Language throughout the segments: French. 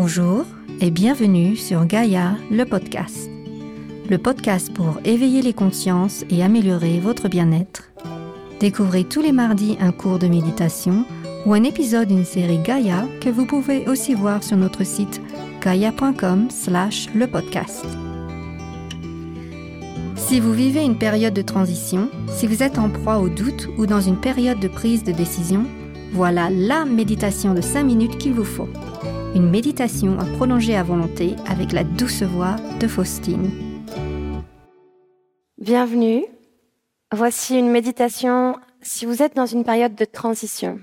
Bonjour et bienvenue sur Gaïa, le podcast. Le podcast pour éveiller les consciences et améliorer votre bien-être. Découvrez tous les mardis un cours de méditation ou un épisode d'une série Gaïa que vous pouvez aussi voir sur notre site gaia.com slash le podcast. Si vous vivez une période de transition, si vous êtes en proie au doute ou dans une période de prise de décision, voilà la méditation de 5 minutes qu'il vous faut. Une méditation à prolonger à volonté avec la douce voix de Faustine. Bienvenue. Voici une méditation si vous êtes dans une période de transition,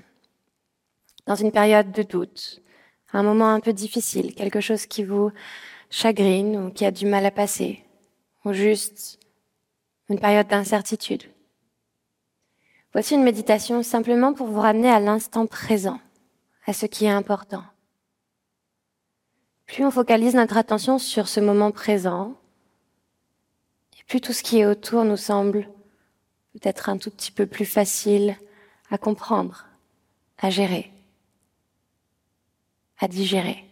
dans une période de doute, un moment un peu difficile, quelque chose qui vous chagrine ou qui a du mal à passer, ou juste une période d'incertitude. Voici une méditation simplement pour vous ramener à l'instant présent, à ce qui est important. Plus on focalise notre attention sur ce moment présent, et plus tout ce qui est autour nous semble peut-être un tout petit peu plus facile à comprendre, à gérer, à digérer.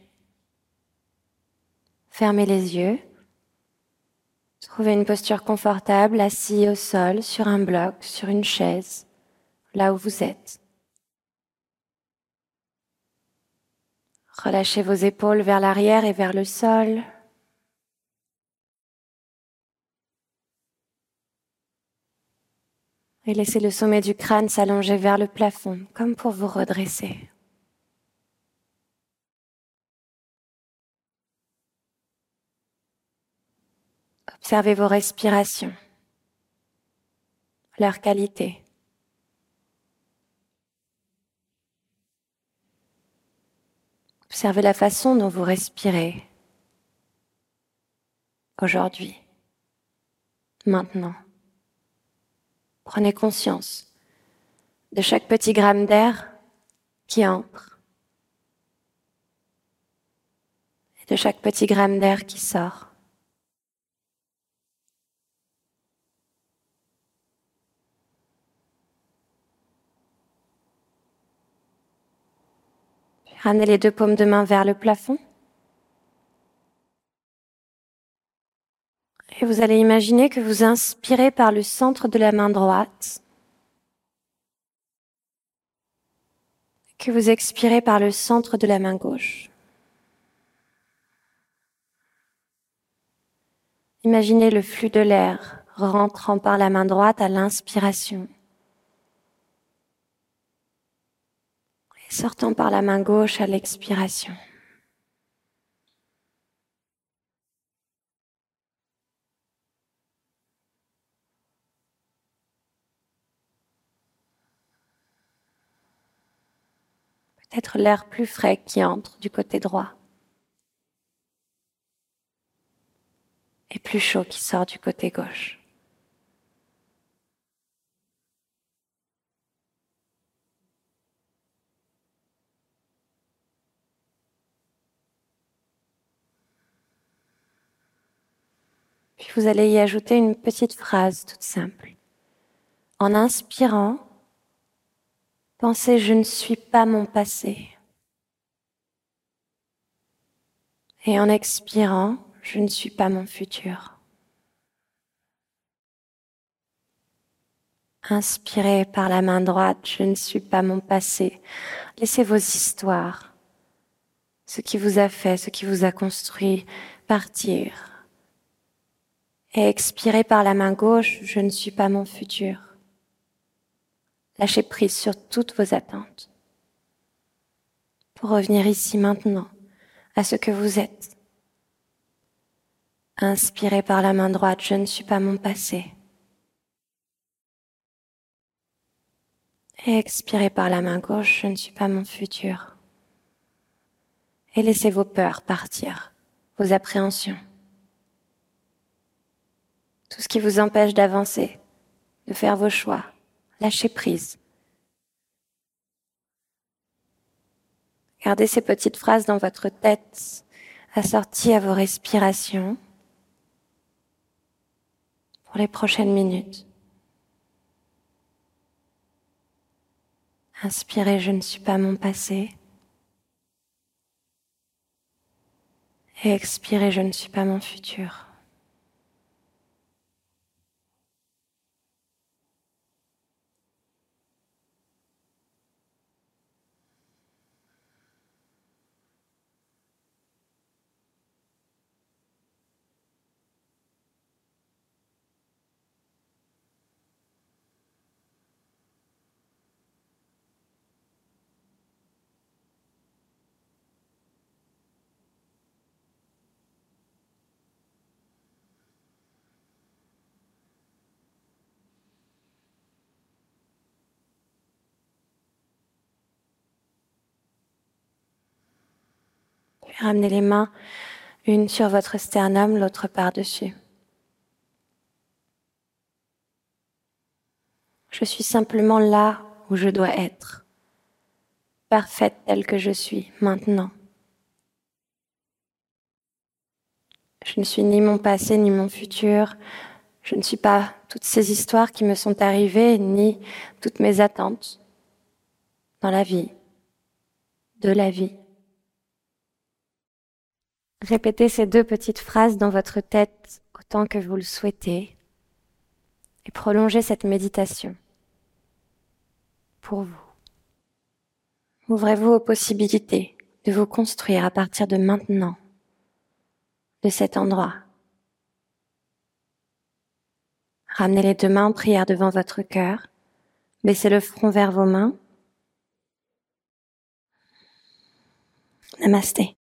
Fermez les yeux. Trouvez une posture confortable, assis au sol, sur un bloc, sur une chaise, là où vous êtes. Relâchez vos épaules vers l'arrière et vers le sol. Et laissez le sommet du crâne s'allonger vers le plafond, comme pour vous redresser. Observez vos respirations, leur qualité. Observez la façon dont vous respirez aujourd'hui, maintenant. Prenez conscience de chaque petit gramme d'air qui entre et de chaque petit gramme d'air qui sort. Ramenez les deux paumes de main vers le plafond. Et vous allez imaginer que vous inspirez par le centre de la main droite, que vous expirez par le centre de la main gauche. Imaginez le flux de l'air rentrant par la main droite à l'inspiration sortant par la main gauche à l'expiration. Peut-être l'air plus frais qui entre du côté droit. Et plus chaud qui sort du côté gauche. Vous allez y ajouter une petite phrase toute simple. En inspirant, pensez je ne suis pas mon passé. Et en expirant, je ne suis pas mon futur. Inspirez par la main droite, je ne suis pas mon passé. Laissez vos histoires, ce qui vous a fait, ce qui vous a construit, partir et expirez par la main gauche, je ne suis pas mon futur. Lâchez prise sur toutes vos attentes pour revenir ici maintenant à ce que vous êtes. Inspirez par la main droite, je ne suis pas mon passé. Et expirez par la main gauche, je ne suis pas mon futur. Et laissez vos peurs partir, vos appréhensions tout ce qui vous empêche d'avancer, de faire vos choix. Lâchez prise. Gardez ces petites phrases dans votre tête, assorties à vos respirations pour les prochaines minutes. Inspirez, je ne suis pas mon passé. Et expirez, je ne suis pas mon futur. Ramenez les mains, une sur votre sternum, l'autre par-dessus. Je suis simplement là où je dois être, parfaite telle que je suis maintenant. Je ne suis ni mon passé ni mon futur. Je ne suis pas toutes ces histoires qui me sont arrivées, ni toutes mes attentes dans la vie, de la vie. Répétez ces deux petites phrases dans votre tête autant que vous le souhaitez et prolongez cette méditation pour vous. Ouvrez-vous aux possibilités de vous construire à partir de maintenant, de cet endroit. Ramenez les deux mains en prière devant votre cœur. Baissez le front vers vos mains. Namasté.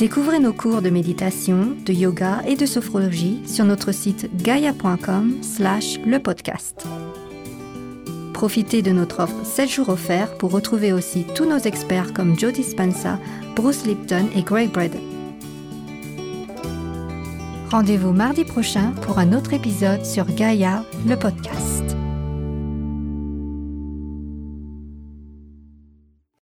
Découvrez nos cours de méditation, de yoga et de sophrologie sur notre site gaia.com slash le podcast. Profitez de notre offre 7 jours offerts pour retrouver aussi tous nos experts comme Joe Dispenza, Bruce Lipton et Greg Braden. Rendez-vous mardi prochain pour un autre épisode sur Gaia, le podcast.